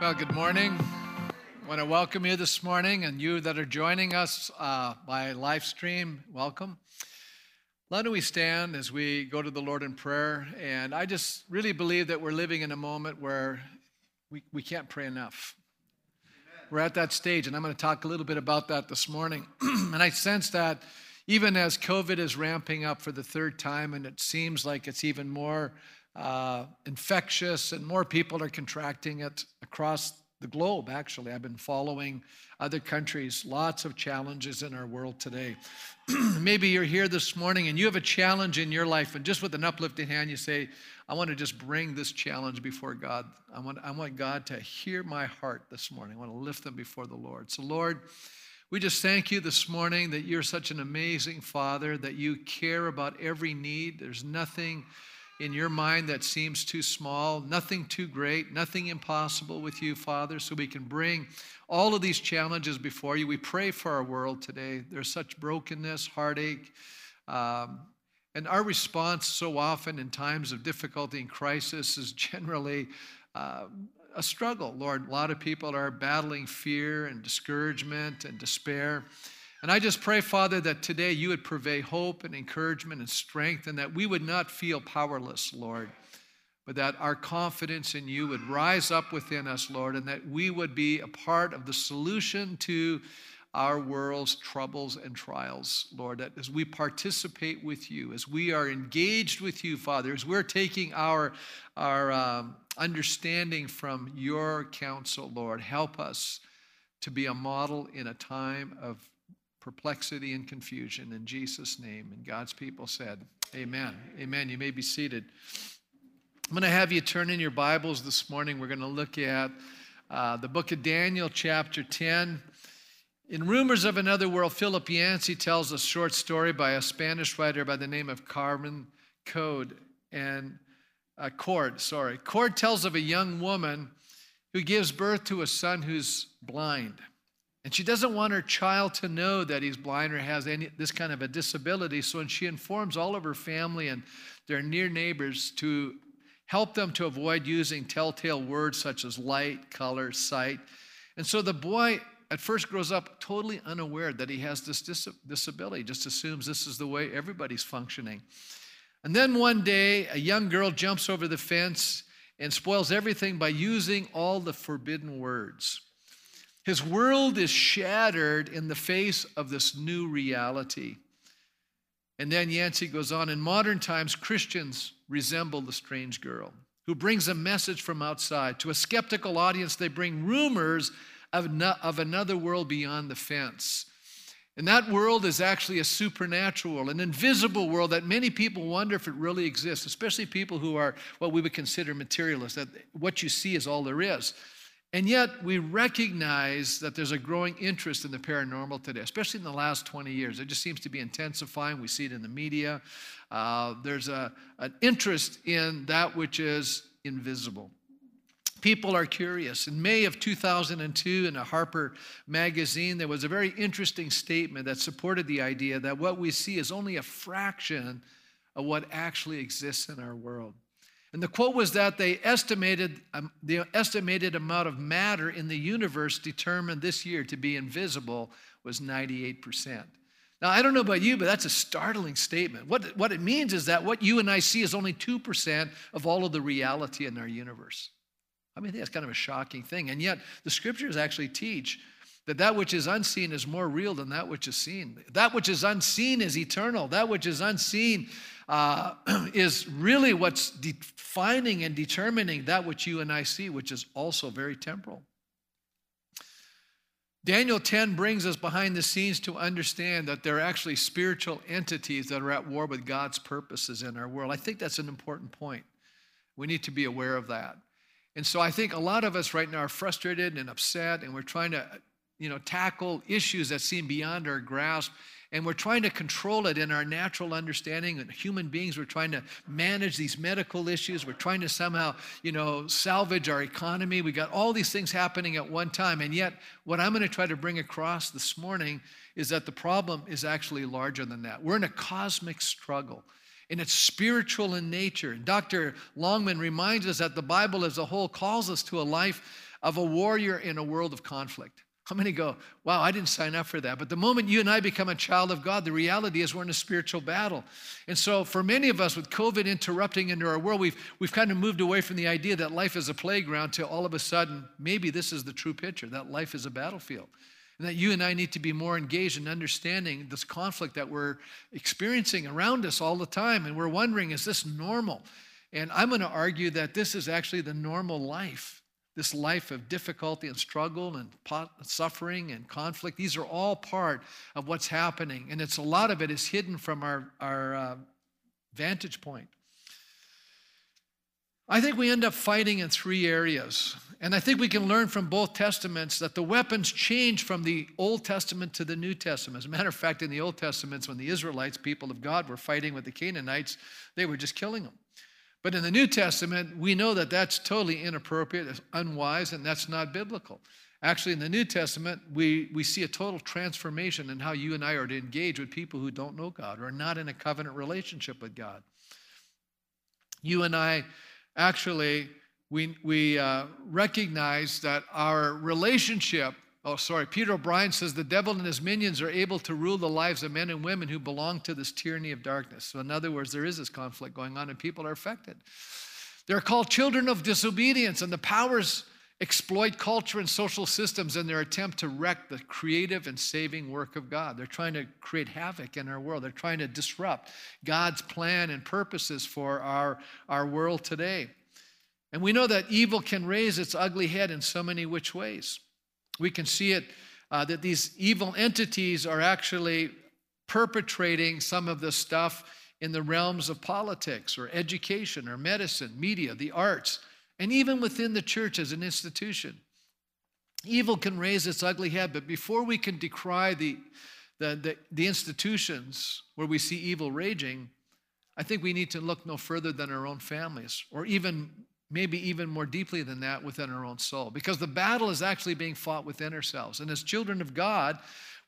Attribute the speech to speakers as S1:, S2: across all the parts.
S1: Well, good morning. I want to welcome you this morning, and you that are joining us uh, by live stream, welcome. Why don't we stand as we go to the Lord in prayer? And I just really believe that we're living in a moment where we, we can't pray enough. Amen. We're at that stage, and I'm going to talk a little bit about that this morning. and I sense that even as COVID is ramping up for the third time, and it seems like it's even more uh, infectious, and more people are contracting it across the globe, actually. I've been following other countries, lots of challenges in our world today. Maybe you're here this morning and you have a challenge in your life, and just with an uplifted hand, you say, I want to just bring this challenge before God. I want, I want God to hear my heart this morning. I want to lift them before the Lord. So, Lord, we just thank you this morning that you're such an amazing Father, that you care about every need. There's nothing in your mind that seems too small, nothing too great, nothing impossible with you, Father, so we can bring all of these challenges before you. We pray for our world today. There's such brokenness, heartache. Um, and our response so often in times of difficulty and crisis is generally uh, a struggle. Lord, a lot of people are battling fear and discouragement and despair. And I just pray, Father, that today you would purvey hope and encouragement and strength, and that we would not feel powerless, Lord, but that our confidence in you would rise up within us, Lord, and that we would be a part of the solution to our world's troubles and trials, Lord, that as we participate with you, as we are engaged with you, Father, as we're taking our, our um, understanding from your counsel, Lord, help us to be a model in a time of perplexity and confusion in Jesus' name. And God's people said, Amen. Amen. You may be seated. I'm going to have you turn in your Bibles this morning. We're going to look at uh, the book of Daniel, chapter 10. In Rumors of Another World, Philip Yancey tells a short story by a Spanish writer by the name of Carmen Code and uh, Cord. Sorry, Cord tells of a young woman who gives birth to a son who's blind. And she doesn't want her child to know that he's blind or has any, this kind of a disability. So when she informs all of her family and their near neighbors to help them to avoid using telltale words such as light, color, sight. And so the boy at first grows up totally unaware that he has this dis- disability, just assumes this is the way everybody's functioning. And then one day, a young girl jumps over the fence and spoils everything by using all the forbidden words. His world is shattered in the face of this new reality. And then Yancey goes on in modern times, Christians resemble the strange girl who brings a message from outside. To a skeptical audience, they bring rumors of, no, of another world beyond the fence. And that world is actually a supernatural an invisible world that many people wonder if it really exists, especially people who are what we would consider materialists, that what you see is all there is. And yet, we recognize that there's a growing interest in the paranormal today, especially in the last 20 years. It just seems to be intensifying. We see it in the media. Uh, there's a, an interest in that which is invisible. People are curious. In May of 2002, in a Harper magazine, there was a very interesting statement that supported the idea that what we see is only a fraction of what actually exists in our world. And the quote was that they estimated um, the estimated amount of matter in the universe determined this year to be invisible was 98%. Now, I don't know about you, but that's a startling statement. What, what it means is that what you and I see is only 2% of all of the reality in our universe. I mean, that's kind of a shocking thing. And yet, the scriptures actually teach that that which is unseen is more real than that which is seen. That which is unseen is eternal. That which is unseen uh, is really what's defining and determining that which you and I see, which is also very temporal. Daniel 10 brings us behind the scenes to understand that there are actually spiritual entities that are at war with God's purposes in our world. I think that's an important point. We need to be aware of that. And so I think a lot of us right now are frustrated and upset, and we're trying to, you know, tackle issues that seem beyond our grasp and we're trying to control it in our natural understanding and human beings we're trying to manage these medical issues we're trying to somehow you know salvage our economy we got all these things happening at one time and yet what i'm going to try to bring across this morning is that the problem is actually larger than that we're in a cosmic struggle and it's spiritual in nature. Dr. Longman reminds us that the Bible as a whole calls us to a life of a warrior in a world of conflict. How many go, wow, I didn't sign up for that? But the moment you and I become a child of God, the reality is we're in a spiritual battle. And so, for many of us, with COVID interrupting into our world, we've, we've kind of moved away from the idea that life is a playground to all of a sudden, maybe this is the true picture that life is a battlefield. And that you and I need to be more engaged in understanding this conflict that we're experiencing around us all the time. And we're wondering, is this normal? And I'm going to argue that this is actually the normal life this life of difficulty and struggle and suffering and conflict, these are all part of what's happening. And it's a lot of it is hidden from our, our uh, vantage point. I think we end up fighting in three areas. And I think we can learn from both testaments that the weapons change from the Old Testament to the New Testament. As a matter of fact, in the Old Testament, when the Israelites, people of God, were fighting with the Canaanites, they were just killing them. But in the New Testament, we know that that's totally inappropriate, unwise, and that's not biblical. Actually, in the New Testament, we, we see a total transformation in how you and I are to engage with people who don't know God or are not in a covenant relationship with God. You and I actually, we, we uh, recognize that our relationship Oh, sorry. Peter O'Brien says the devil and his minions are able to rule the lives of men and women who belong to this tyranny of darkness. So, in other words, there is this conflict going on and people are affected. They're called children of disobedience, and the powers exploit culture and social systems in their attempt to wreck the creative and saving work of God. They're trying to create havoc in our world. They're trying to disrupt God's plan and purposes for our, our world today. And we know that evil can raise its ugly head in so many which ways. We can see it uh, that these evil entities are actually perpetrating some of the stuff in the realms of politics or education or medicine, media, the arts, and even within the church as an institution. Evil can raise its ugly head, but before we can decry the, the, the, the institutions where we see evil raging, I think we need to look no further than our own families, or even maybe even more deeply than that within our own soul. Because the battle is actually being fought within ourselves. And as children of god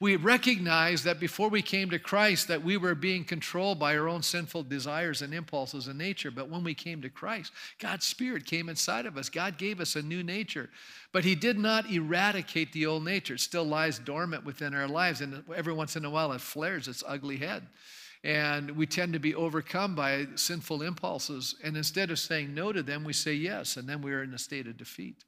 S1: we recognize that before we came to christ that we were being controlled by our own sinful desires and impulses and nature. But when we came to christ god's spirit came inside of us. God gave us a new nature. But he did not eradicate the old nature. It still lies dormant within our lives. And every once in a while it flares its ugly head and we tend to be overcome by sinful impulses. And instead of saying no to them, we say yes, and then we're in a state of defeat.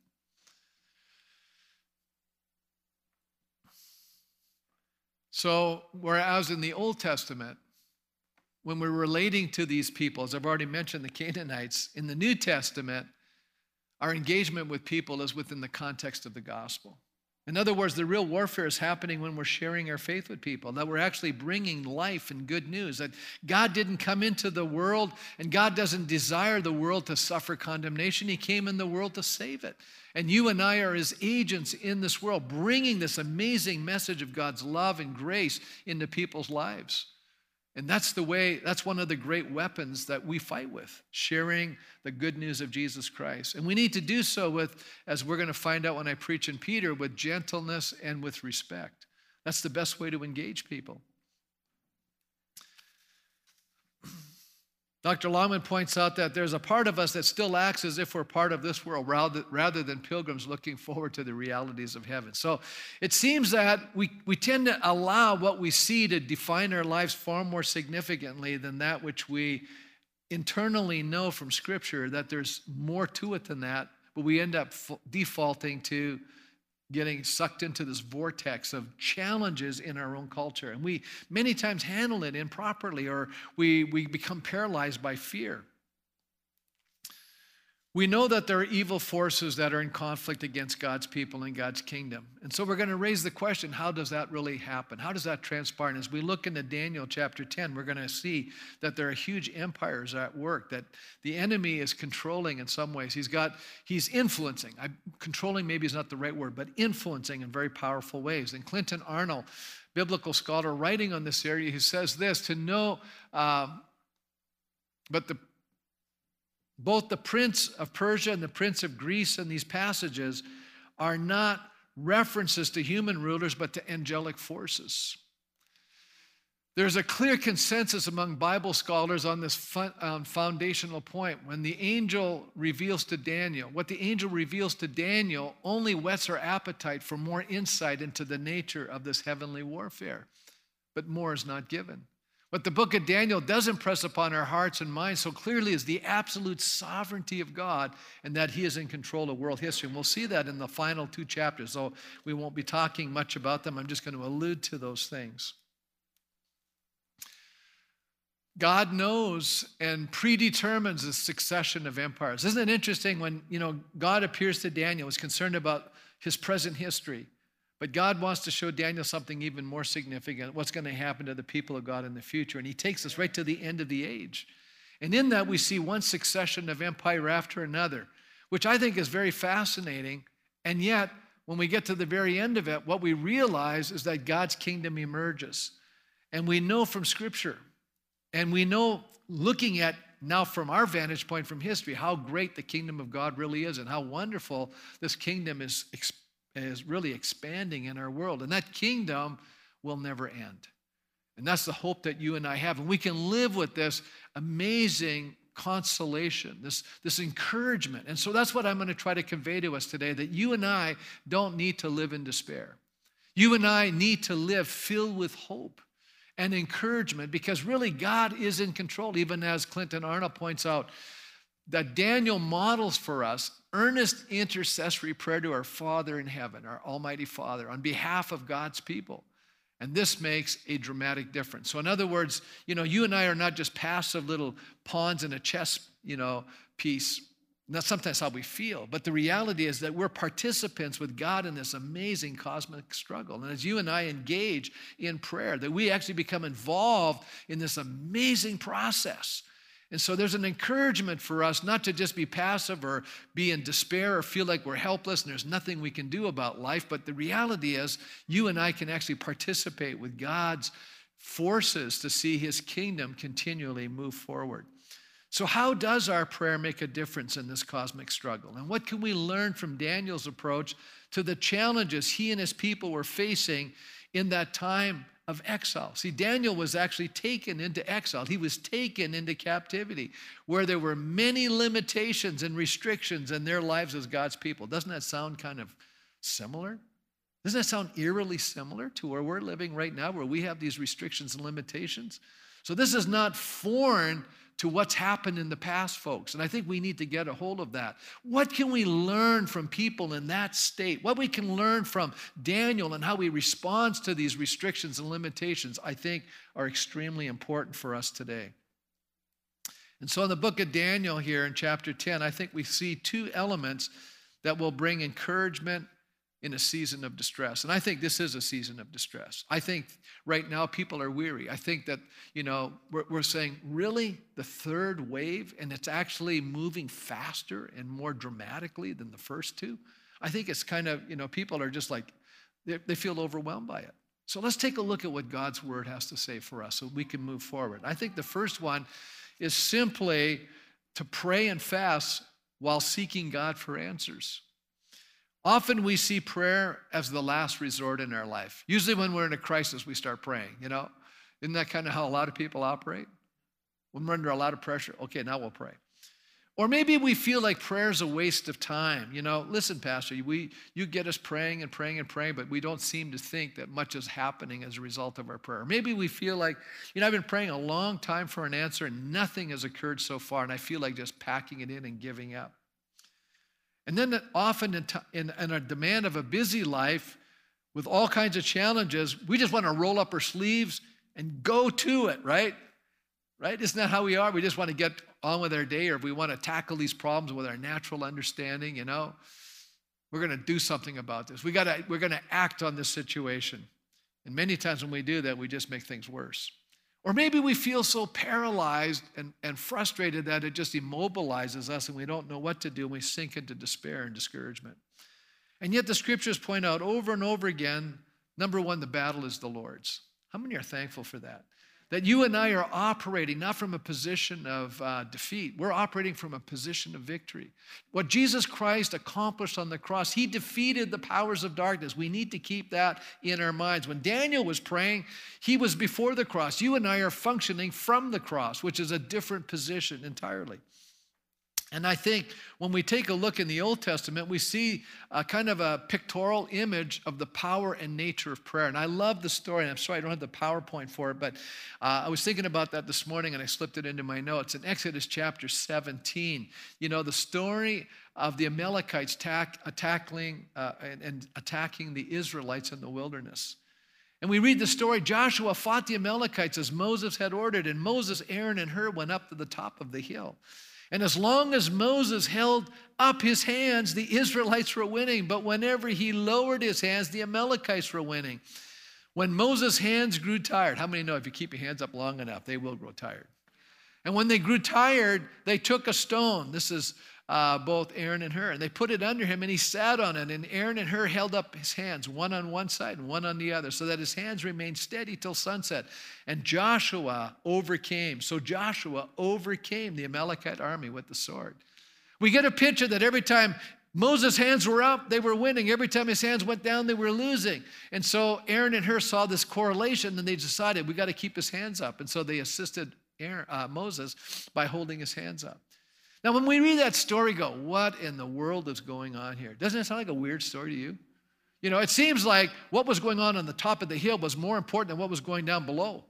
S1: So, whereas in the Old Testament, when we're relating to these people, as I've already mentioned, the Canaanites, in the New Testament, our engagement with people is within the context of the gospel. In other words, the real warfare is happening when we're sharing our faith with people, that we're actually bringing life and good news, that God didn't come into the world and God doesn't desire the world to suffer condemnation. He came in the world to save it. And you and I are his agents in this world, bringing this amazing message of God's love and grace into people's lives. And that's the way, that's one of the great weapons that we fight with, sharing the good news of Jesus Christ. And we need to do so with, as we're going to find out when I preach in Peter, with gentleness and with respect. That's the best way to engage people. Dr. Longman points out that there's a part of us that still acts as if we're part of this world rather, rather than pilgrims looking forward to the realities of heaven. So it seems that we, we tend to allow what we see to define our lives far more significantly than that which we internally know from Scripture that there's more to it than that, but we end up defaulting to getting sucked into this vortex of challenges in our own culture. And we many times handle it improperly or we, we become paralyzed by fear. We know that there are evil forces that are in conflict against God's people and God's kingdom. And so we're going to raise the question how does that really happen? How does that transpire? And as we look into Daniel chapter 10, we're going to see that there are huge empires at work, that the enemy is controlling in some ways. He's got, he's influencing. I, controlling maybe is not the right word, but influencing in very powerful ways. And Clinton Arnold, biblical scholar, writing on this area, he says this to know, uh, but the both the prince of Persia and the prince of Greece in these passages are not references to human rulers, but to angelic forces. There's a clear consensus among Bible scholars on this um, foundational point. When the angel reveals to Daniel, what the angel reveals to Daniel only whets our appetite for more insight into the nature of this heavenly warfare. But more is not given. What the book of Daniel does impress upon our hearts and minds so clearly is the absolute sovereignty of God and that He is in control of world history. And we'll see that in the final two chapters, so we won't be talking much about them. I'm just going to allude to those things. God knows and predetermines the succession of empires. Isn't it interesting when, you know, God appears to Daniel, is concerned about his present history, but God wants to show Daniel something even more significant, what's going to happen to the people of God in the future. And he takes us right to the end of the age. And in that, we see one succession of empire after another, which I think is very fascinating. And yet, when we get to the very end of it, what we realize is that God's kingdom emerges. And we know from Scripture and we know, looking at now from our vantage point from history, how great the kingdom of God really is and how wonderful this kingdom is, is really expanding in our world. And that kingdom will never end. And that's the hope that you and I have. And we can live with this amazing consolation, this, this encouragement. And so that's what I'm going to try to convey to us today that you and I don't need to live in despair. You and I need to live filled with hope and encouragement because really God is in control, even as Clinton Arnold points out, that Daniel models for us earnest intercessory prayer to our Father in heaven, our Almighty Father, on behalf of God's people. And this makes a dramatic difference. So, in other words, you know, you and I are not just passive little pawns in a chess, you know, piece that's sometimes how we feel. But the reality is that we're participants with God in this amazing cosmic struggle. And as you and I engage in prayer, that we actually become involved in this amazing process. And so there's an encouragement for us not to just be passive or be in despair or feel like we're helpless and there's nothing we can do about life. But the reality is, you and I can actually participate with God's forces to see his kingdom continually move forward. So, how does our prayer make a difference in this cosmic struggle? And what can we learn from Daniel's approach to the challenges he and his people were facing in that time of exile? See, Daniel was actually taken into exile, he was taken into captivity where there were many limitations and restrictions in their lives as God's people. Doesn't that sound kind of similar? Doesn't that sound eerily similar to where we're living right now, where we have these restrictions and limitations? So, this is not foreign to what's happened in the past, folks. And I think we need to get a hold of that. What can we learn from people in that state? What we can learn from Daniel and how he responds to these restrictions and limitations, I think are extremely important for us today. And so in the book of Daniel here in chapter 10, I think we see two elements that will bring encouragement in a season of distress. And I think this is a season of distress. I think right now people are weary. I think that, you know, we're, we're, saying, really? The third wave? And it's actually moving faster and more dramatically than the first two? I think it's kind of, you know, people are just like, they, they feel overwhelmed by it. So let's take a look at what God's word has to say for us so we can move forward. I think the first one is simply to pray and fast while seeking God for answers. Often we see prayer as the last resort in our life. Usually, when we're in a crisis, we start praying, you know? Isn't that kind of how a lot of people operate? When we're under a lot of pressure, okay, now we'll pray. Or maybe we feel like prayer is a waste of time. You know, listen, Pastor, we, you get us praying and praying and praying, but we don't seem to think that much is happening as a result of our prayer. Maybe we feel like, you know, I've been praying a long time for an answer and nothing has occurred so far, and I feel like just packing it in and giving up. And then often in, in, in a demand of a busy life with all kinds of challenges, we just want to roll up our sleeves and go to it, right? Right? Isn't that how we are? We just want to get on with our day or if we want to tackle these problems with our natural understanding, you know? We're going to do something about this. We got to, we're going to act on this situation. And many times when we do that, we just make things worse. Or maybe we feel so paralyzed and, and frustrated that it just immobilizes us and we don't know what to do and we sink into despair and discouragement. And yet the scriptures point out over and over again number one, the battle is the Lord's. How many are thankful for that? That you and I are operating not from a position of uh, defeat, we're operating from a position of victory. What Jesus Christ accomplished on the cross, he defeated the powers of darkness. We need to keep that in our minds. When Daniel was praying, he was before the cross. You and I are functioning from the cross, which is a different position entirely. And I think when we take a look in the Old Testament, we see a kind of a pictorial image of the power and nature of prayer. And I love the story. And I'm sorry I don't have the PowerPoint for it, but uh, I was thinking about that this morning and I slipped it into my notes. In Exodus chapter 17, you know, the story of the Amalekites attack, attacking, uh, and, and attacking the Israelites in the wilderness. And we read the story Joshua fought the Amalekites as Moses had ordered, and Moses, Aaron, and Hur went up to the top of the hill. And as long as Moses held up his hands, the Israelites were winning. But whenever he lowered his hands, the Amalekites were winning. When Moses' hands grew tired, how many know if you keep your hands up long enough, they will grow tired? And when they grew tired, they took a stone. This is uh, both Aaron and Hur. And they put it under him and he sat on it. And Aaron and Hur held up his hands, one on one side and one on the other, so that his hands remained steady till sunset. And Joshua overcame. So Joshua overcame the Amalekite army with the sword. We get a picture that every time Moses' hands were up, they were winning. Every time his hands went down, they were losing. And so Aaron and Hur saw this correlation and they decided we got to keep his hands up. And so they assisted Aaron, uh, Moses by holding his hands up. Now, when we read that story, go, what in the world is going on here? Doesn't it sound like a weird story to you? You know, it seems like what was going on on the top of the hill was more important than what was going down below.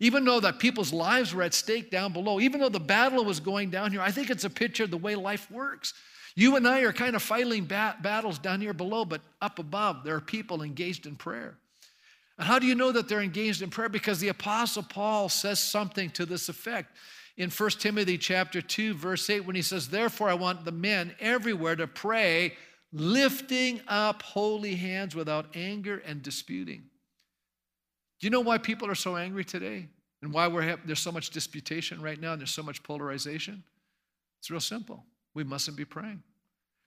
S1: Even though that people's lives were at stake down below, even though the battle was going down here, I think it's a picture of the way life works. You and I are kind of fighting bat- battles down here below, but up above, there are people engaged in prayer. And how do you know that they're engaged in prayer? Because the Apostle Paul says something to this effect in 1 Timothy chapter 2 verse 8 when he says therefore I want the men everywhere to pray lifting up holy hands without anger and disputing. Do you know why people are so angry today and why we're have, there's so much disputation right now and there's so much polarization? It's real simple. We mustn't be praying.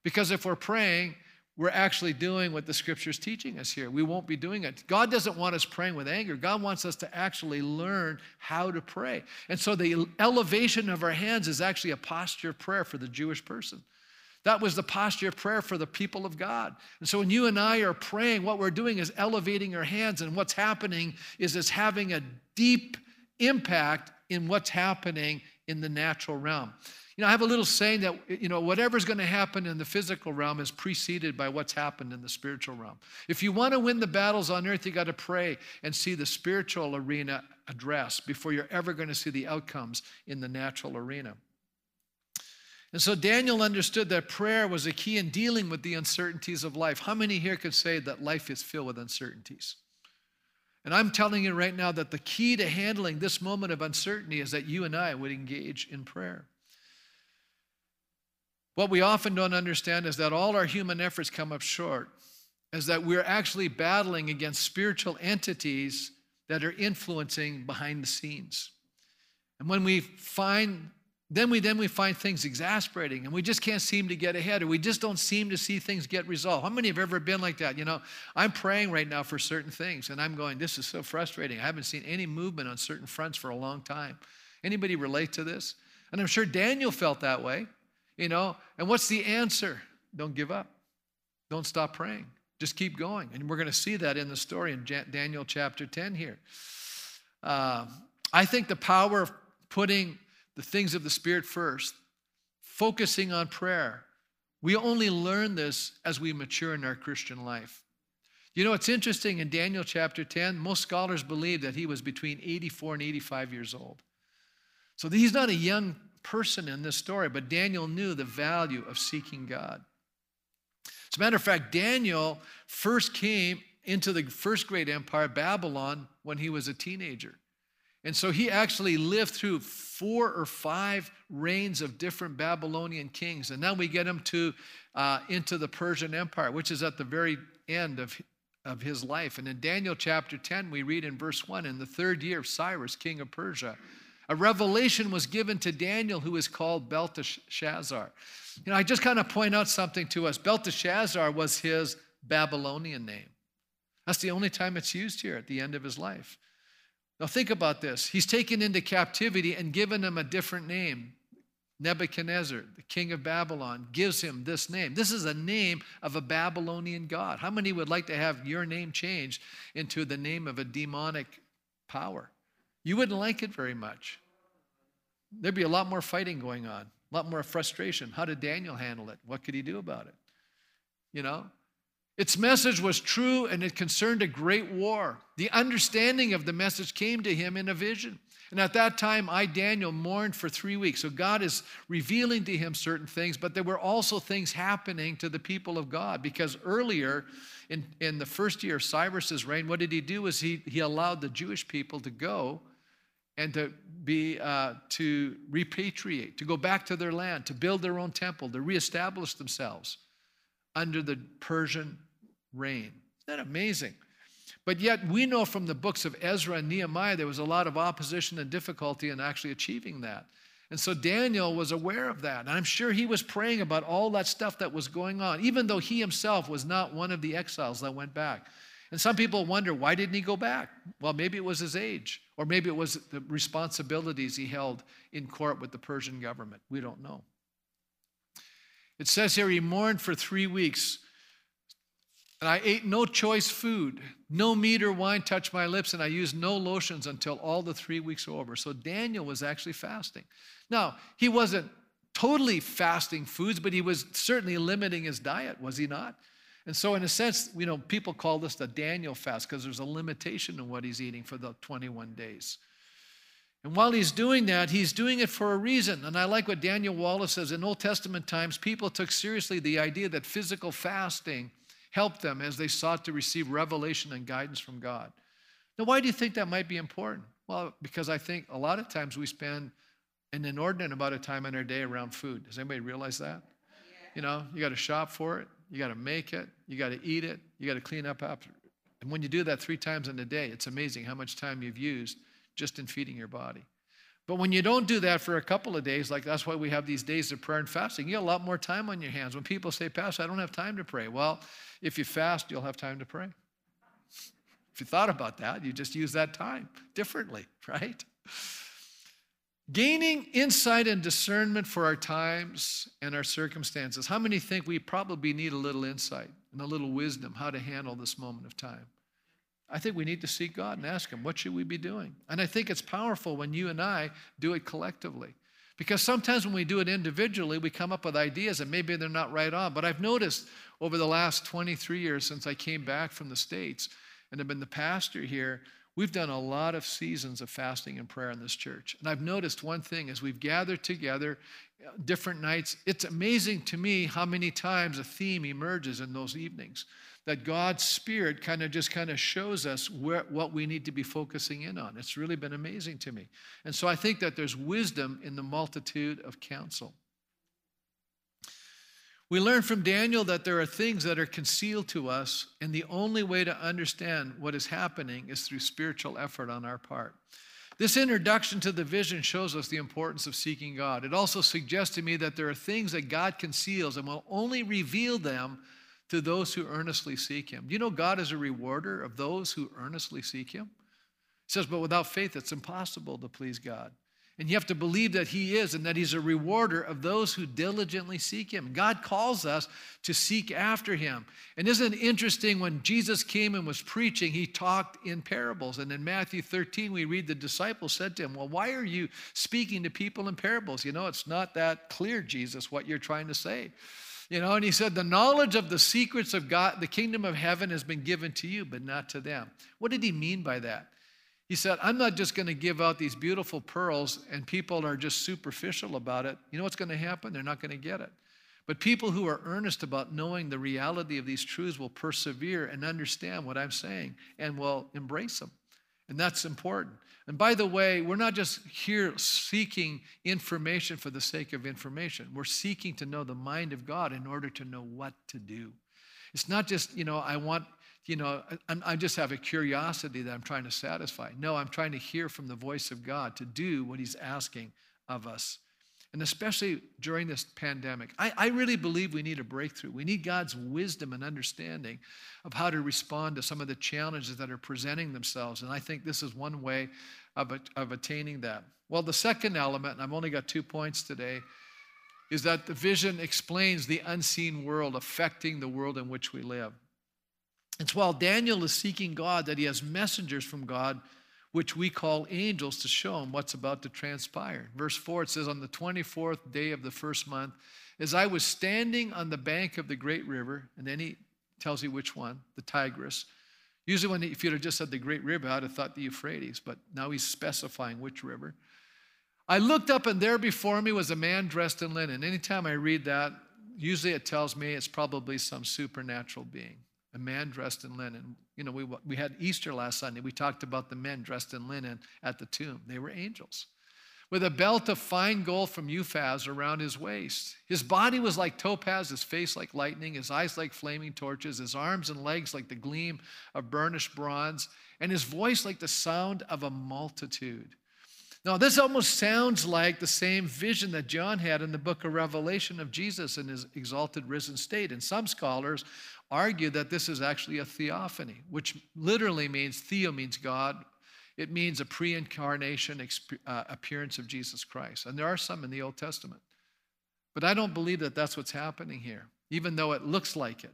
S1: Because if we're praying, we're actually doing what the scripture is teaching us here. We won't be doing it. God doesn't want us praying with anger. God wants us to actually learn how to pray. And so the elevation of our hands is actually a posture of prayer for the Jewish person. That was the posture of prayer for the people of God. And so when you and I are praying, what we're doing is elevating our hands, and what's happening is it's having a deep impact in what's happening in the natural realm. You know, I have a little saying that, you know, whatever's going to happen in the physical realm is preceded by what's happened in the spiritual realm. If you want to win the battles on earth, you got to pray and see the spiritual arena addressed before you're ever going to see the outcomes in the natural arena. And so Daniel understood that prayer was a key in dealing with the uncertainties of life. How many here could say that life is filled with uncertainties? And I'm telling you right now that the key to handling this moment of uncertainty is that you and I would engage in prayer. What we often don't understand is that all our human efforts come up short, is that we're actually battling against spiritual entities that are influencing behind the scenes. And when we find then we then we find things exasperating and we just can't seem to get ahead or we just don't seem to see things get resolved. How many have ever been like that? You know, I'm praying right now for certain things and I'm going, this is so frustrating. I haven't seen any movement on certain fronts for a long time. Anybody relate to this? And I'm sure Daniel felt that way. You know, and what's the answer? Don't give up. Don't stop praying. Just keep going. And we're going to see that in the story in Daniel chapter 10 here. Uh, I think the power of putting the things of the Spirit first, focusing on prayer, we only learn this as we mature in our Christian life. You know, it's interesting in Daniel chapter 10, most scholars believe that he was between 84 and 85 years old. So he's not a young person in this story, but Daniel knew the value of seeking God. As a matter of fact, Daniel first came into the first great empire, Babylon, when he was a teenager. And so he actually lived through four or five reigns of different Babylonian kings. And now we get him to uh, into the Persian Empire, which is at the very end of, of his life. And in Daniel chapter 10, we read in verse 1 in the third year of Cyrus, king of Persia, a revelation was given to Daniel who is called Belteshazzar. You know, I just kind of point out something to us. Belteshazzar was his Babylonian name. That's the only time it's used here at the end of his life. Now, think about this. He's taken into captivity and given him a different name. Nebuchadnezzar, the king of Babylon, gives him this name. This is a name of a Babylonian god. How many would like to have your name changed into the name of a demonic power? You wouldn't like it very much. There'd be a lot more fighting going on, a lot more frustration. How did Daniel handle it? What could he do about it? You know? Its message was true and it concerned a great war. The understanding of the message came to him in a vision. And at that time, I, Daniel, mourned for three weeks. So God is revealing to him certain things, but there were also things happening to the people of God because earlier in, in the first year of Cyrus's reign, what did he do? Is he, he allowed the Jewish people to go and to be uh, to repatriate, to go back to their land, to build their own temple, to reestablish themselves under the Persian reign. Isn't that amazing? But yet, we know from the books of Ezra and Nehemiah there was a lot of opposition and difficulty in actually achieving that. And so Daniel was aware of that. And I'm sure he was praying about all that stuff that was going on, even though he himself was not one of the exiles that went back. And some people wonder, why didn't he go back? Well, maybe it was his age, or maybe it was the responsibilities he held in court with the Persian government. We don't know. It says here he mourned for three weeks and I ate no choice food, no meat or wine touched my lips, and I used no lotions until all the three weeks were over. So Daniel was actually fasting. Now, he wasn't totally fasting foods, but he was certainly limiting his diet, was he not? And so, in a sense, you know, people call this the Daniel fast because there's a limitation in what he's eating for the 21 days. And while he's doing that, he's doing it for a reason. And I like what Daniel Wallace says. In Old Testament times, people took seriously the idea that physical fasting helped them as they sought to receive revelation and guidance from God. Now, why do you think that might be important? Well, because I think a lot of times we spend an inordinate amount of time in our day around food. Does anybody realize that? You know, you got to shop for it, you got to make it, you got to eat it, you got to clean up after. And when you do that three times in a day, it's amazing how much time you've used just in feeding your body. But when you don't do that for a couple of days, like that's why we have these days of prayer and fasting, you have a lot more time on your hands. When people say, Pastor, I don't have time to pray. Well, if you fast, you'll have time to pray. If you thought about that, you just use that time differently, right? Gaining insight and discernment for our times and our circumstances. How many think we probably need a little insight and a little wisdom how to handle this moment of time? I think we need to seek God and ask Him, what should we be doing? And I think it's powerful when you and I do it collectively. Because sometimes when we do it individually, we come up with ideas and maybe they're not right on. But I've noticed over the last 23 years since I came back from the States and have been the pastor here, we've done a lot of seasons of fasting and prayer in this church. And I've noticed one thing as we've gathered together different nights, it's amazing to me how many times a theme emerges in those evenings. That God's Spirit kind of just kind of shows us where, what we need to be focusing in on. It's really been amazing to me. And so I think that there's wisdom in the multitude of counsel. We learn from Daniel that there are things that are concealed to us, and the only way to understand what is happening is through spiritual effort on our part. This introduction to the vision shows us the importance of seeking God. It also suggests to me that there are things that God conceals and will only reveal them to those who earnestly seek Him. Do you know God is a rewarder of those who earnestly seek Him? He says, but without faith, it's impossible to please God. And you have to believe that He is and that He's a rewarder of those who diligently seek Him. God calls us to seek after Him. And isn't it interesting when Jesus came and was preaching, He talked in parables. And in Matthew 13, we read the disciples said to Him, Well, why are you speaking to people in parables? You know, it's not that clear, Jesus, what you're trying to say. You know, and he said, The knowledge of the secrets of God, the kingdom of heaven has been given to you, but not to them. What did he mean by that? He said, I'm not just going to give out these beautiful pearls and people are just superficial about it. You know what's going to happen? They're not going to get it. But people who are earnest about knowing the reality of these truths will persevere and understand what I'm saying and will embrace them. And that's important. And by the way, we're not just here seeking information for the sake of information. We're seeking to know the mind of God in order to know what to do. It's not just, you know, I want you know, I, I just have a curiosity that I'm trying to satisfy. No, I'm trying to hear from the voice of God to do what He's asking of us. And especially during this pandemic. I, I, really believe we need a breakthrough. We need God's wisdom and understanding of how to respond to some of the challenges that are presenting themselves. And I think this is one way of, of attaining that. Well, the second element, and I've only got two points today, is that the vision explains the unseen world affecting the world in which we live. It's while Daniel is seeking God that he has messengers from God which we call angels, to show him what's about to transpire. Verse 4, it says, On the 24th day of the first month, as I was standing on the bank of the great river, and then he tells you which one, the Tigris. Usually, when he, if you'd have just said the great river, I'd have thought the Euphrates, but now he's specifying which river. I looked up, and there before me was a man dressed in linen. Anytime I read that, usually it tells me it's probably some supernatural being a man dressed in linen. You know, we, we had Easter last Sunday. We talked about the men dressed in linen at the tomb. They were angels. With a belt of fine gold from Uphaz around his waist. His body was like topaz, his face like lightning, his eyes like flaming torches, his arms and legs like the gleam of burnished bronze, and his voice like the sound of a multitude. Now, this almost sounds like the same vision that John had in the book of Revelation of Jesus in his exalted risen state. And some scholars argue that this is actually a theophany, which literally means theo means God. It means a pre incarnation uh, appearance of Jesus Christ. And there are some in the Old Testament. But I don't believe that that's what's happening here, even though it looks like it.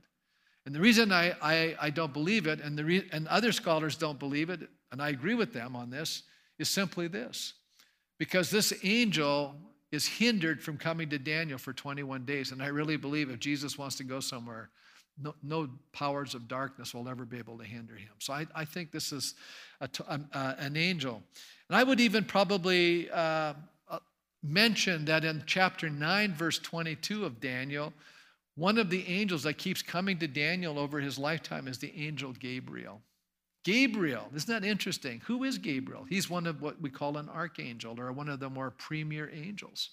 S1: And the reason I, I, I don't believe it, and, the re- and other scholars don't believe it, and I agree with them on this, is simply this. Because this angel is hindered from coming to Daniel for 21 days. And I really believe if Jesus wants to go somewhere, no, no, powers of darkness will ever be able to hinder him. So I, I think this is a, um, uh, an angel. And I would even probably uh, uh, mention that in chapter 9, verse 22 of Daniel, one of the angels that keeps coming to Daniel over his lifetime is the angel Gabriel. Gabriel, isn't that interesting? Who is Gabriel? He's one of what we call an archangel or one of the more premier angels.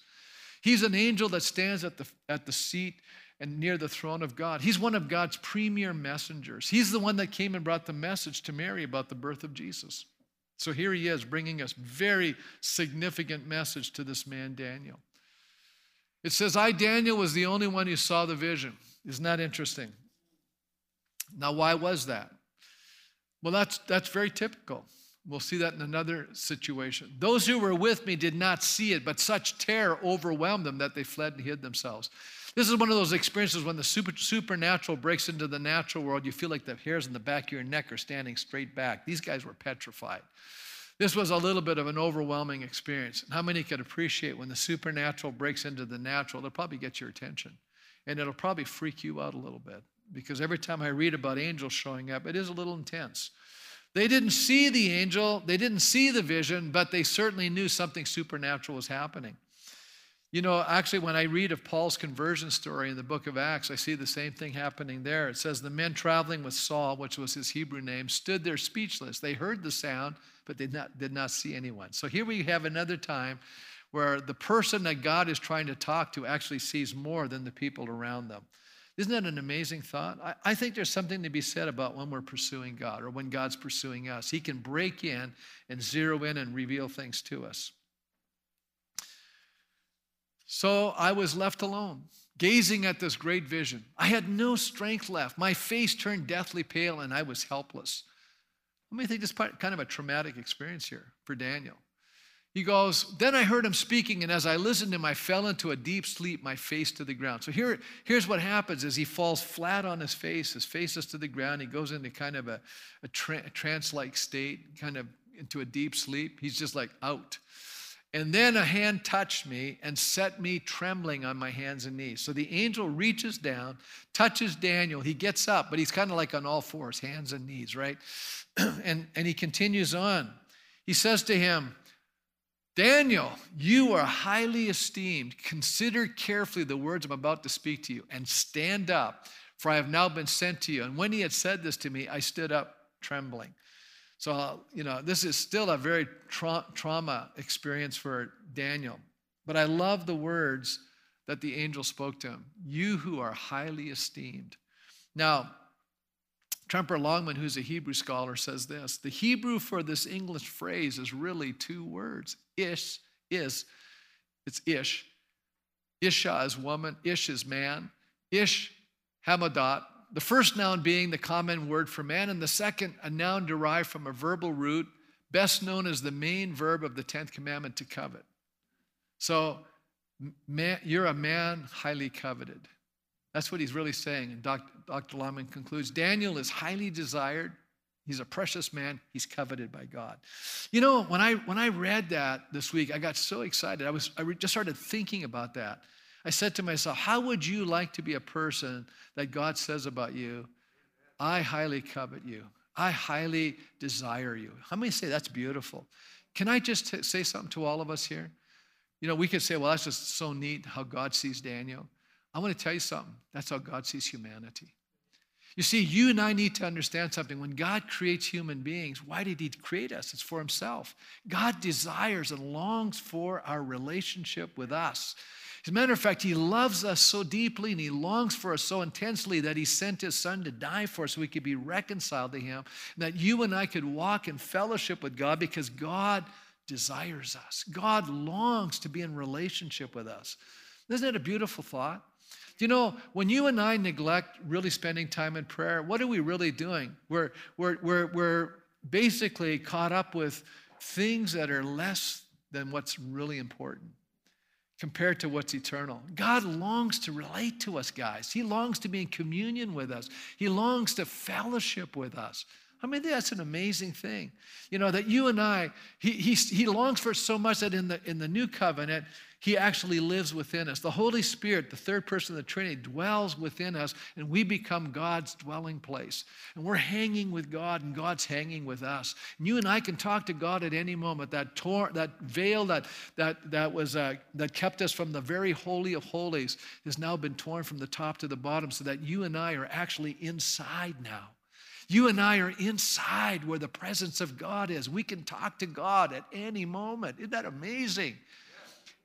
S1: He's an angel that stands at the, at the seat and near the throne of God. He's one of God's premier messengers. He's the one that came and brought the message to Mary about the birth of Jesus. So here he is bringing us very significant message to this man Daniel. It says, I, Daniel, was the only one who saw the vision. Isn't that interesting? Now, why was that? Well, that's, that's very typical. We'll see that in another situation. Those who were with me did not see it, but such terror overwhelmed them that they fled and hid themselves. This is one of those experiences when the super, supernatural breaks into the natural world. You feel like the hairs in the back of your neck are standing straight back. These guys were petrified. This was a little bit of an overwhelming experience. How many could appreciate when the supernatural breaks into the natural? It'll probably get your attention. And it'll probably freak you out a little bit. Because every time I read about angels showing up, it is a little intense. They didn't see the angel, they didn't see the vision, but they certainly knew something supernatural was happening. You know, actually, when I read of Paul's conversion story in the book of Acts, I see the same thing happening there. It says, The men traveling with Saul, which was his Hebrew name, stood there speechless. They heard the sound, but they did not, did not see anyone. So here we have another time where the person that God is trying to talk to actually sees more than the people around them. Isn't that an amazing thought? I, I, think there's something to be said about when we're pursuing God or when God's pursuing us. He can break in and zero in and reveal things to us. So I was left alone, gazing at this great vision. I had no strength left. My face turned deathly pale, and I was helpless. Let me think this part, kind of a traumatic experience here for Daniel. He goes, Then I heard him speaking, and as I listened to him, I fell into a deep sleep, my face to the ground. So here, here's what happens is he falls flat on his face, his face is to the ground. He goes into kind of a, a, tra- a trance-like state, kind of into a deep sleep. He's just like out. And then a hand touched me and set me trembling on my hands and knees. So the angel reaches down, touches Daniel. He gets up, but he's kind of like on all fours, hands and knees, right? and, and he continues on. He says to him, Daniel, you are highly esteemed. Consider carefully the words I'm about to speak to you and stand up, for I have now been sent to you. And when he had said this to me, I stood up trembling. So, you know, this is still a very tra- trauma experience for Daniel. But I love the words that the angel spoke to him You who are highly esteemed. Now, Tremper Longman, who's a Hebrew scholar, says this The Hebrew for this English phrase is really two words ish, is, it's ish, Isha is woman, Ish is man, Ish, Hamadot, the first noun being the common word for man, and the second, a noun derived from a verbal root, best known as the main verb of the 10th commandment to covet. So, man, you're a man highly coveted. That's what he's really saying. And Dr. Dr. Longman concludes Daniel is highly desired. He's a precious man. He's coveted by God. You know, when I when I read that this week, I got so excited. I was I just started thinking about that. I said to myself, how would you like to be a person that God says about you, I highly covet you. I highly desire you. How many say that's beautiful? Can I just t- say something to all of us here? You know, we could say, well, that's just so neat how God sees Daniel. I want to tell you something. That's how God sees humanity. You see, you and I need to understand something. When God creates human beings, why did He create us? It's for Himself. God desires and longs for our relationship with us. As a matter of fact, He loves us so deeply and He longs for us so intensely that He sent His Son to die for us so we could be reconciled to Him, and that you and I could walk in fellowship with God because God desires us. God longs to be in relationship with us. Isn't that a beautiful thought? You know, when you and I neglect really spending time in prayer, what are we really doing? We're, we're, we're, we're basically caught up with things that are less than what's really important compared to what's eternal. God longs to relate to us, guys. He longs to be in communion with us, He longs to fellowship with us. I mean, that's an amazing thing. You know, that you and I, he, he, he longs for so much that in the, in the new covenant, he actually lives within us. The Holy Spirit, the third person of the Trinity, dwells within us, and we become God's dwelling place. And we're hanging with God, and God's hanging with us. And you and I can talk to God at any moment. That, tor- that veil that, that, that, was, uh, that kept us from the very holy of holies has now been torn from the top to the bottom, so that you and I are actually inside now. You and I are inside where the presence of God is. We can talk to God at any moment. Isn't that amazing?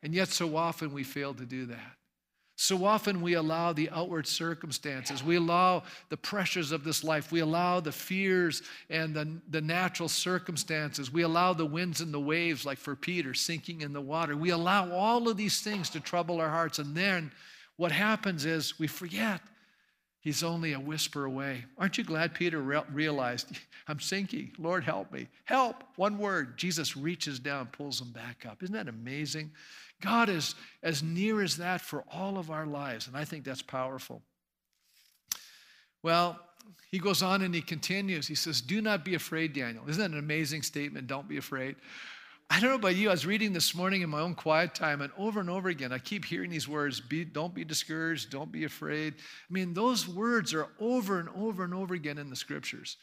S1: And yet, so often we fail to do that. So often we allow the outward circumstances, we allow the pressures of this life, we allow the fears and the, the natural circumstances, we allow the winds and the waves, like for Peter, sinking in the water. We allow all of these things to trouble our hearts. And then what happens is we forget he's only a whisper away. Aren't you glad Peter re- realized, I'm sinking? Lord, help me. Help. One word. Jesus reaches down, pulls him back up. Isn't that amazing? God is as near as that for all of our lives, and I think that's powerful. Well, he goes on and he continues. He says, Do not be afraid, Daniel. Isn't that an amazing statement? Don't be afraid. I don't know about you, I was reading this morning in my own quiet time, and over and over again, I keep hearing these words be, don't be discouraged, don't be afraid. I mean, those words are over and over and over again in the scriptures.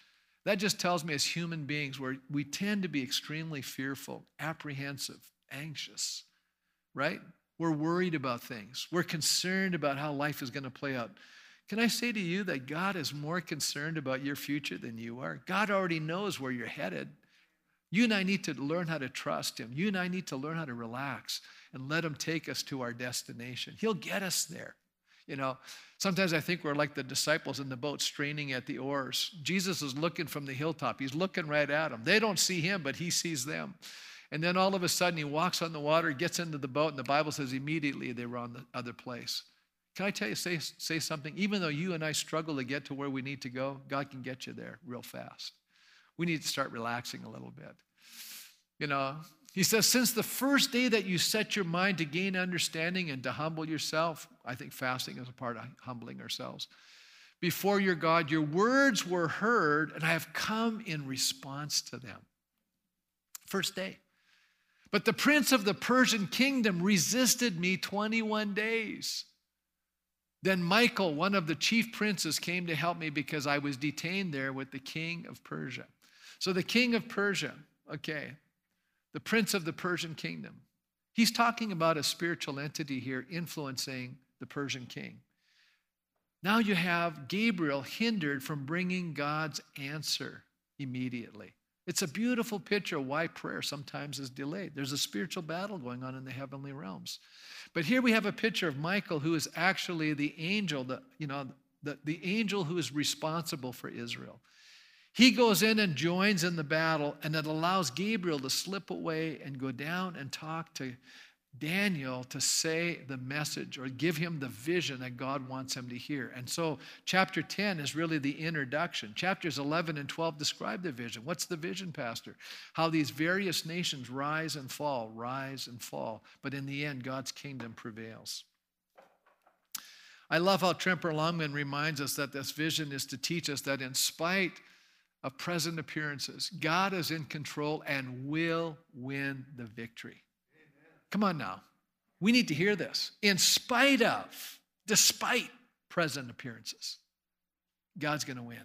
S1: That just tells me, as human beings, where we tend to be extremely fearful, apprehensive, anxious right? We're worried about things. We're concerned about how life is going to play out. Can I say to you that God is more concerned about your future than you are? God already knows where you're headed. You and I need to learn how to trust Him. You and I need to learn how to relax and let Him take us to our destination. He'll get us there. You know, sometimes I think we're like the disciples in the boat straining at the oars. Jesus is looking from the hilltop, He's looking right at them. They don't see Him, but He sees them. And then all of a sudden he walks on the water, gets into the boat, and the Bible says immediately they were on the other place. Can I tell you, say, say something? Even though you and I struggle to get to where we need to go, God can get you there real fast. We need to start relaxing a little bit. You know, he says, since the first day that you set your mind to gain understanding and to humble yourself, I think fasting is a part of humbling ourselves. Before your God, your words were heard, and I have come in response to them. First day. But the prince of the Persian kingdom resisted me 21 days. Then Michael, one of the chief princes, came to help me because I was detained there with the king of Persia. So, the king of Persia, okay, the prince of the Persian kingdom, he's talking about a spiritual entity here influencing the Persian king. Now you have Gabriel hindered from bringing God's answer immediately. It's a beautiful picture why prayer sometimes is delayed. There's a spiritual battle going on in the heavenly realms. But here we have a picture of Michael, who is actually the angel, the, you know, the, the angel who is responsible for Israel. He goes in and joins in the battle, and it allows Gabriel to slip away and go down and talk to Daniel to say the message or give him the vision that God wants him to hear. And so, chapter 10 is really the introduction. Chapters 11 and 12 describe the vision. What's the vision, Pastor? How these various nations rise and fall, rise and fall. But in the end, God's kingdom prevails. I love how Tremper Longman reminds us that this vision is to teach us that in spite of present appearances, God is in control and will win the victory. Come on now. We need to hear this. In spite of, despite present appearances, God's going to win.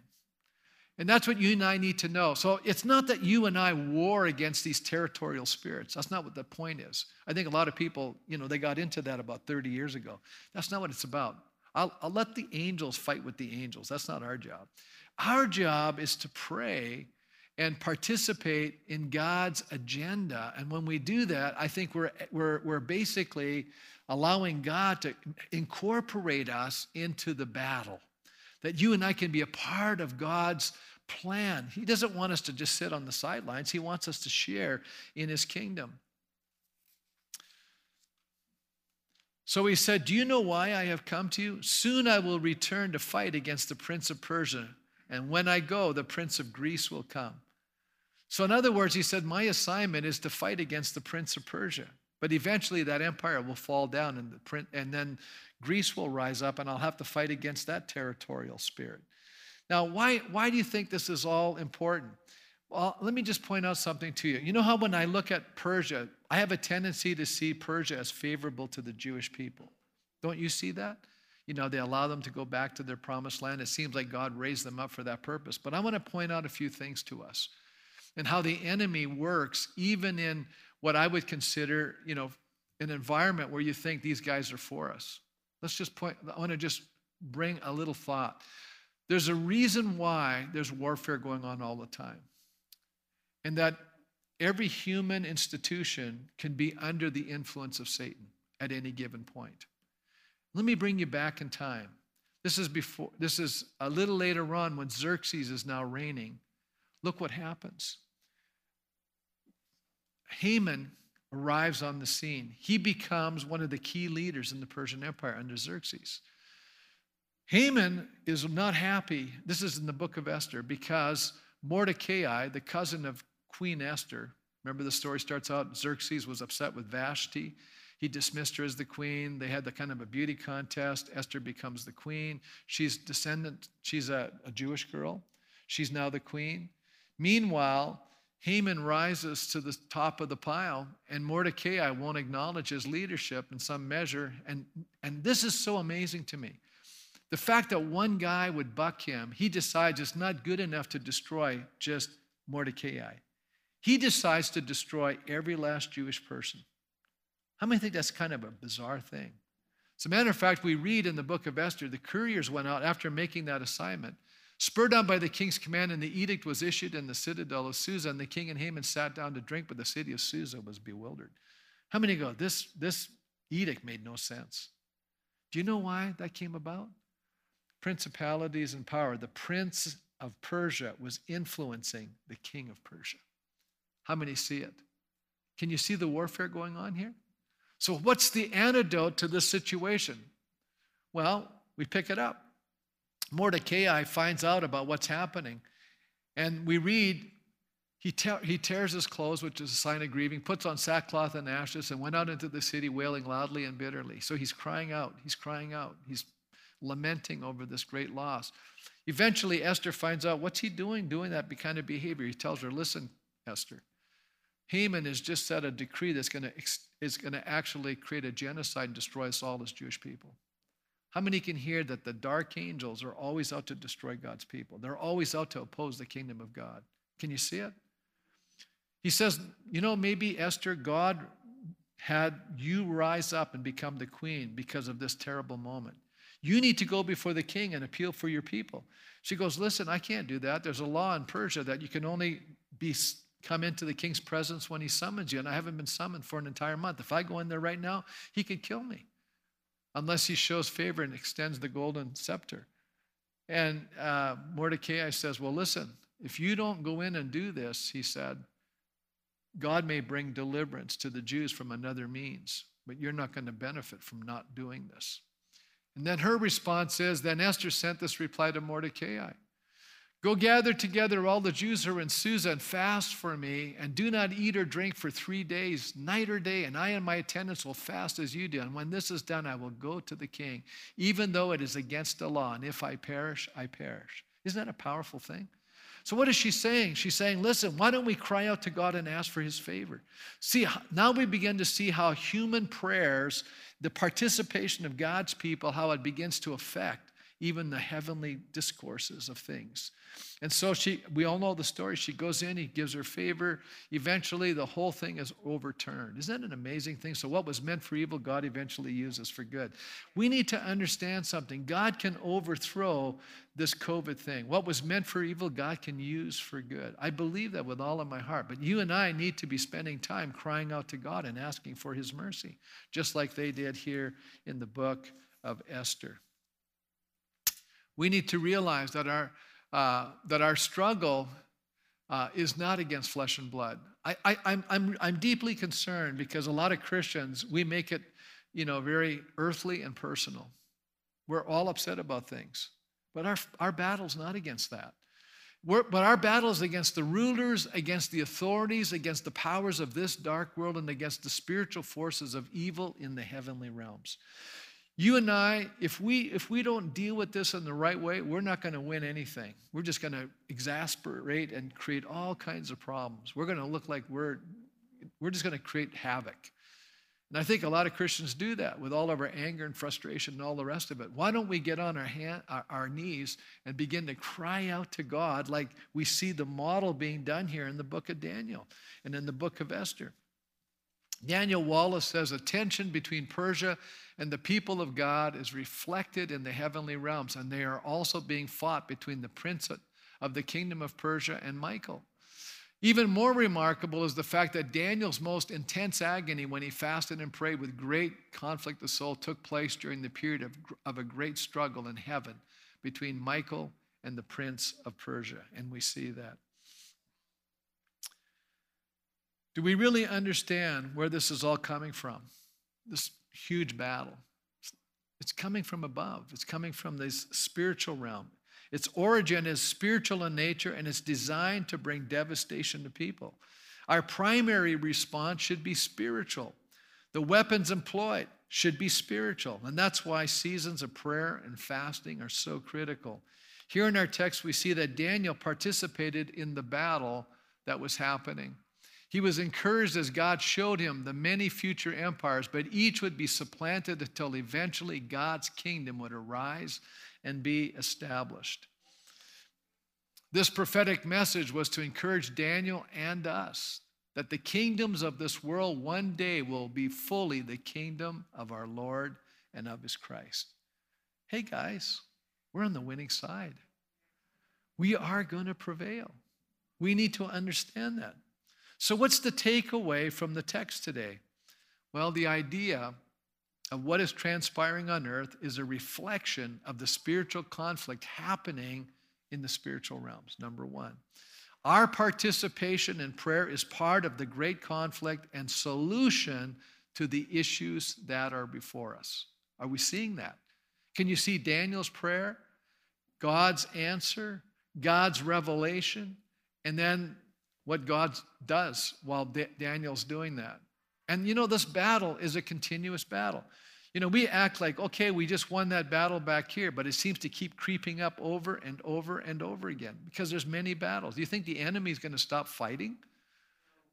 S1: And that's what you and I need to know. So it's not that you and I war against these territorial spirits. That's not what the point is. I think a lot of people, you know, they got into that about 30 years ago. That's not what it's about. I'll, I'll let the angels fight with the angels. That's not our job. Our job is to pray and participate in God's agenda. And when we do that, I think we're, we're, we're basically allowing God to incorporate us into the battle. That you and I can be a part of God's plan. He doesn't want us to just sit on the sidelines, He wants us to share in His kingdom. So he said, Do you know why I have come to you? Soon I will return to fight against the prince of Persia and when I go, the prince of Greece will come. So, in other words, he said, My assignment is to fight against the prince of Persia. But eventually that empire will fall down and, the print, and then Greece will rise up, and I'll have to fight against that territorial spirit. Now, why, why do you think this is all important? Well, let me just point out something to you. You know how when I look at Persia, I have a tendency to see Persia as favorable to the Jewish people. Don't you see that? You know, they allow them to go back to their promised land. It seems like God raised them up for that purpose. But I want to point out a few things to us and how the enemy works, even in what I would consider, you know, an environment where you think these guys are for us. Let's just point, I want to just bring a little thought. There's a reason why there's warfare going on all the time. And that every human institution can be under the influence of Satan at any given point. Let me bring you back in time. This is before this is a little later on when Xerxes is now reigning. Look what happens. Haman arrives on the scene. He becomes one of the key leaders in the Persian Empire under Xerxes. Haman is not happy. This is in the book of Esther because Mordecai, the cousin of Queen Esther, remember the story starts out Xerxes was upset with Vashti he dismissed her as the queen. They had the kind of a beauty contest. Esther becomes the queen. She's descendant, she's a, a Jewish girl. She's now the queen. Meanwhile, Haman rises to the top of the pile, and Mordecai won't acknowledge his leadership in some measure. And, and this is so amazing to me. The fact that one guy would buck him, he decides it's not good enough to destroy just Mordecai. He decides to destroy every last Jewish person. How many think that's kind of a bizarre thing? As a matter of fact, we read in the book of Esther, the couriers went out after making that assignment. Spurred on by the king's command, and the edict was issued in the citadel of Susa, and the king and Haman sat down to drink, but the city of Susa was bewildered. How many go, this, this edict made no sense? Do you know why that came about? Principalities and power. The prince of Persia was influencing the king of Persia. How many see it? Can you see the warfare going on here? So, what's the antidote to this situation? Well, we pick it up. Mordecai finds out about what's happening, and we read he, te- he tears his clothes, which is a sign of grieving, puts on sackcloth and ashes, and went out into the city wailing loudly and bitterly. So he's crying out. He's crying out. He's lamenting over this great loss. Eventually, Esther finds out what's he doing, doing that kind of behavior. He tells her, Listen, Esther, Haman has just set a decree that's going to is going to actually create a genocide and destroy us all as Jewish people. How many can hear that the dark angels are always out to destroy God's people? They're always out to oppose the kingdom of God. Can you see it? He says, you know, maybe Esther, God had you rise up and become the queen because of this terrible moment. You need to go before the king and appeal for your people. She goes, Listen, I can't do that. There's a law in Persia that you can only be come into the king's presence when he summons you, and I haven't been summoned for an entire month. If I go in there right now, he could kill me unless he shows favor and extends the golden scepter. And uh, Mordecai says, Well, listen, if you don't go in and do this, he said, God may bring deliverance to the Jews from another means. but you're not going to benefit from not doing this. And then her response is Then Esther sent this reply to Mordecai Go gather together all the Jews who are in Susa and fast for me, and do not eat or drink for three days, night or day, and I and my attendants will fast as you do. And when this is done, I will go to the king, even though it is against the law. And if I perish, I perish. Isn't that a powerful thing? So, what is she saying? She's saying, listen, why don't we cry out to God and ask for his favor? See, now we begin to see how human prayers, the participation of God's people, how it begins to affect even the heavenly discourses of things. And so she, we all know the story. She goes in, he gives her favor. Eventually, the whole thing is overturned. Isn't that an amazing thing? So, what was meant for evil, God eventually uses for good. We need to understand something. God can overthrow this COVID thing. What was meant for evil, God can use for good. I believe that with all of my heart. But you and I need to be spending time crying out to God and asking for his mercy, just like they did here in the book of Esther. We need to realize that our, uh, that our struggle uh, is not against flesh and blood. I, I, I'm, I'm, I'm deeply concerned because a lot of Christians, we make it, you know, very earthly and personal. We're all upset about things. But our, our battle's not against that. We're, but our battle is against the rulers, against the authorities, against the powers of this dark world, and against the spiritual forces of evil in the heavenly realms. You and I, if we if we don't deal with this in the right way, we're not going to win anything. We're just going to exasperate and create all kinds of problems. We're going to look like we're we're just going to create havoc. And I think a lot of Christians do that with all of our anger and frustration and all the rest of it. Why don't we get on our, hand, our, our, knees and begin to cry out to God like we see the model being done here in the book of Daniel and in the book of Esther? Daniel Wallace says a tension between Persia and the people of God is reflected in the heavenly realms, and they are also being fought between the prince of the kingdom of Persia and Michael. Even more remarkable is the fact that Daniel's most intense agony when he fasted and prayed with great conflict of soul took place during the period of, of a great struggle in heaven between Michael and the prince of Persia. And we see that. Do we really understand where this is all coming from? This huge battle. It's coming from above, it's coming from this spiritual realm. Its origin is spiritual in nature and it's designed to bring devastation to people. Our primary response should be spiritual. The weapons employed should be spiritual. And that's why seasons of prayer and fasting are so critical. Here in our text, we see that Daniel participated in the battle that was happening. He was encouraged as God showed him the many future empires, but each would be supplanted until eventually God's kingdom would arise and be established. This prophetic message was to encourage Daniel and us that the kingdoms of this world one day will be fully the kingdom of our Lord and of his Christ. Hey guys, we're on the winning side. We are going to prevail. We need to understand that. So, what's the takeaway from the text today? Well, the idea of what is transpiring on earth is a reflection of the spiritual conflict happening in the spiritual realms, number one. Our participation in prayer is part of the great conflict and solution to the issues that are before us. Are we seeing that? Can you see Daniel's prayer, God's answer, God's revelation, and then what God does while Daniel's doing that. And you know, this battle is a continuous battle. You know, we act like, okay, we just won that battle back here, but it seems to keep creeping up over and over and over again because there's many battles. Do you think the enemy is going to stop fighting?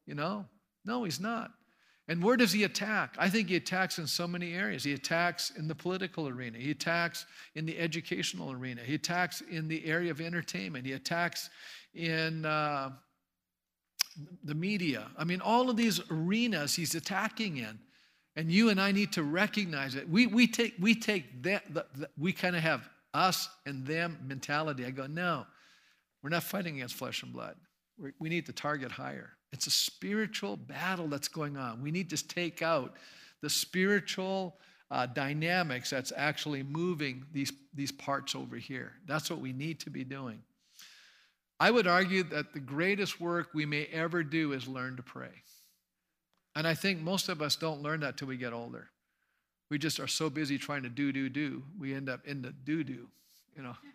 S1: You know? No, he's not. And where does he attack? I think he attacks in so many areas. He attacks in the political arena, he attacks in the educational arena, he attacks in the area of entertainment, he attacks in uh, the media. I mean, all of these arenas he's attacking in. And you and I need to recognize it. We, we take, we take that, we kind of have us and them mentality. I go, no, we're not fighting against flesh and blood. we we need to target higher. It's a spiritual battle that's going on. We need to take out the spiritual uh, dynamics that's actually moving these, these parts over here. That's what we need to be doing. I would argue that the greatest work we may ever do is learn to pray. And I think most of us don't learn that till we get older. We just are so busy trying to do, do, do. We end up in the do, do, you know.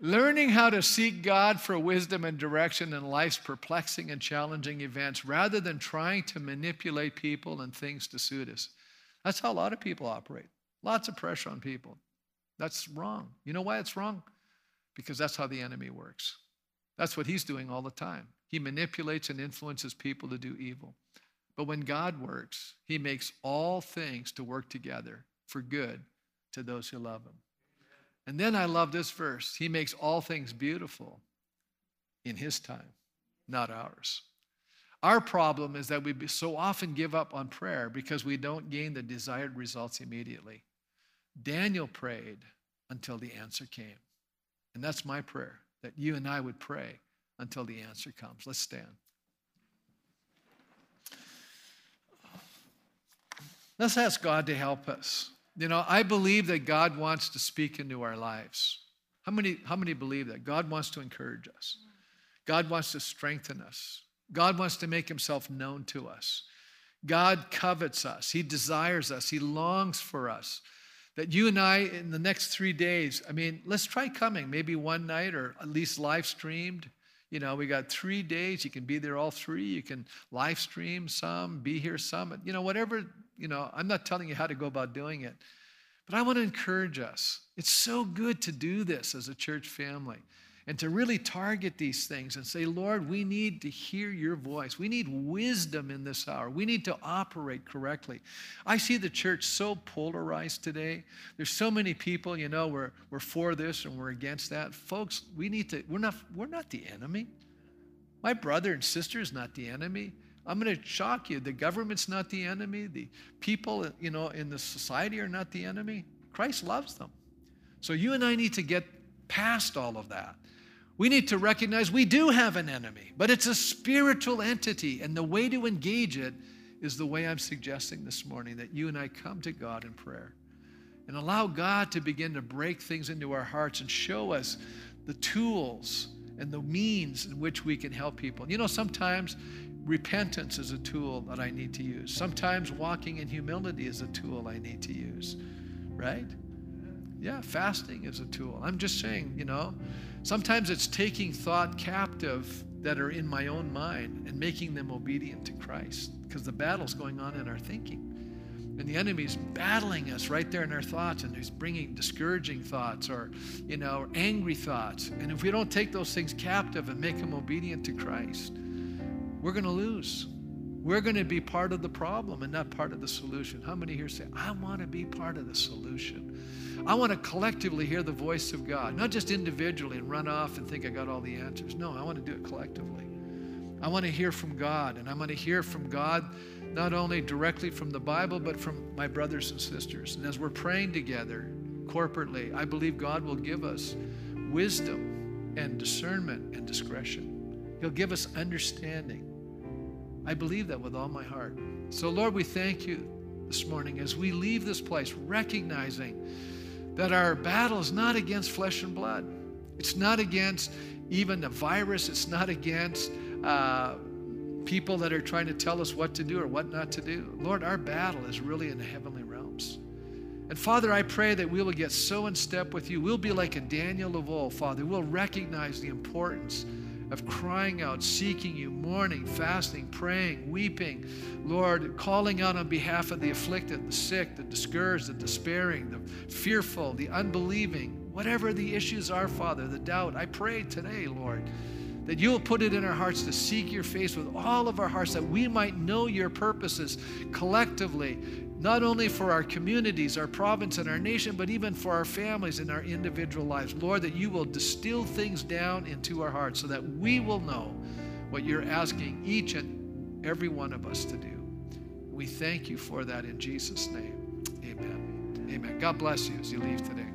S1: Learning how to seek God for wisdom and direction in life's perplexing and challenging events rather than trying to manipulate people and things to suit us. That's how a lot of people operate. Lots of pressure on people. That's wrong. You know why it's wrong? Because that's how the enemy works. That's what he's doing all the time. He manipulates and influences people to do evil. But when God works, he makes all things to work together for good to those who love him. And then I love this verse. He makes all things beautiful in his time, not ours. Our problem is that we so often give up on prayer because we don't gain the desired results immediately. Daniel prayed until the answer came. And that's my prayer that you and I would pray until the answer comes. Let's stand. Let's ask God to help us. You know, I believe that God wants to speak into our lives. How many, how many believe that? God wants to encourage us. God wants to strengthen us. God wants to make himself known to us. God covets us. He desires us. He longs for us. That you and I, in the next three days, I mean, let's try coming, maybe one night or at least live streamed. You know, we got three days. You can be there all three. You can live stream some, be here some. You know, whatever you know, I'm not telling you how to go about doing it, but I want to encourage us. It's so good to do this as a church family and to really target these things and say, Lord, we need to hear your voice. We need wisdom in this hour. We need to operate correctly. I see the church so polarized today. There's so many people, you know, we're, we're for this and we're against that. Folks, we need to, we're not, we're not the enemy. My brother and sister is not the enemy. I'm going to shock you. The government's not the enemy. The people, you know, in the society are not the enemy. Christ loves them. So you and I need to get past all of that. We need to recognize we do have an enemy, but it's a spiritual entity. And the way to engage it is the way I'm suggesting this morning that you and I come to God in prayer and allow God to begin to break things into our hearts and show us the tools and the means in which we can help people. You know, sometimes repentance is a tool that I need to use. Sometimes walking in humility is a tool I need to use, right? Yeah, fasting is a tool. I'm just saying, you know, sometimes it's taking thought captive that are in my own mind and making them obedient to Christ because the battle's going on in our thinking. And the enemy's battling us right there in our thoughts, and he's bringing discouraging thoughts or, you know, angry thoughts. And if we don't take those things captive and make them obedient to Christ, we're going to lose. We're going to be part of the problem and not part of the solution. How many here say, I want to be part of the solution? I want to collectively hear the voice of God, not just individually and run off and think I got all the answers. No, I want to do it collectively. I want to hear from God, and I want to hear from God not only directly from the Bible, but from my brothers and sisters. And as we're praying together corporately, I believe God will give us wisdom and discernment and discretion. He'll give us understanding. I believe that with all my heart. So, Lord, we thank you this morning as we leave this place, recognizing that our battle is not against flesh and blood. It's not against even a virus. It's not against uh, people that are trying to tell us what to do or what not to do. Lord, our battle is really in the heavenly realms. And Father, I pray that we will get so in step with you. We'll be like a Daniel of old, Father. We'll recognize the importance of crying out, seeking you, mourning, fasting, praying, weeping, Lord, calling out on behalf of the afflicted, the sick, the discouraged, the despairing, the fearful, the unbelieving, whatever the issues are, Father, the doubt. I pray today, Lord that you will put it in our hearts to seek your face with all of our hearts, that we might know your purposes collectively, not only for our communities, our province, and our nation, but even for our families and our individual lives. Lord, that you will distill things down into our hearts so that we will know what you're asking each and every one of us to do. We thank you for that in Jesus' name. Amen. Amen. God bless you as you leave today.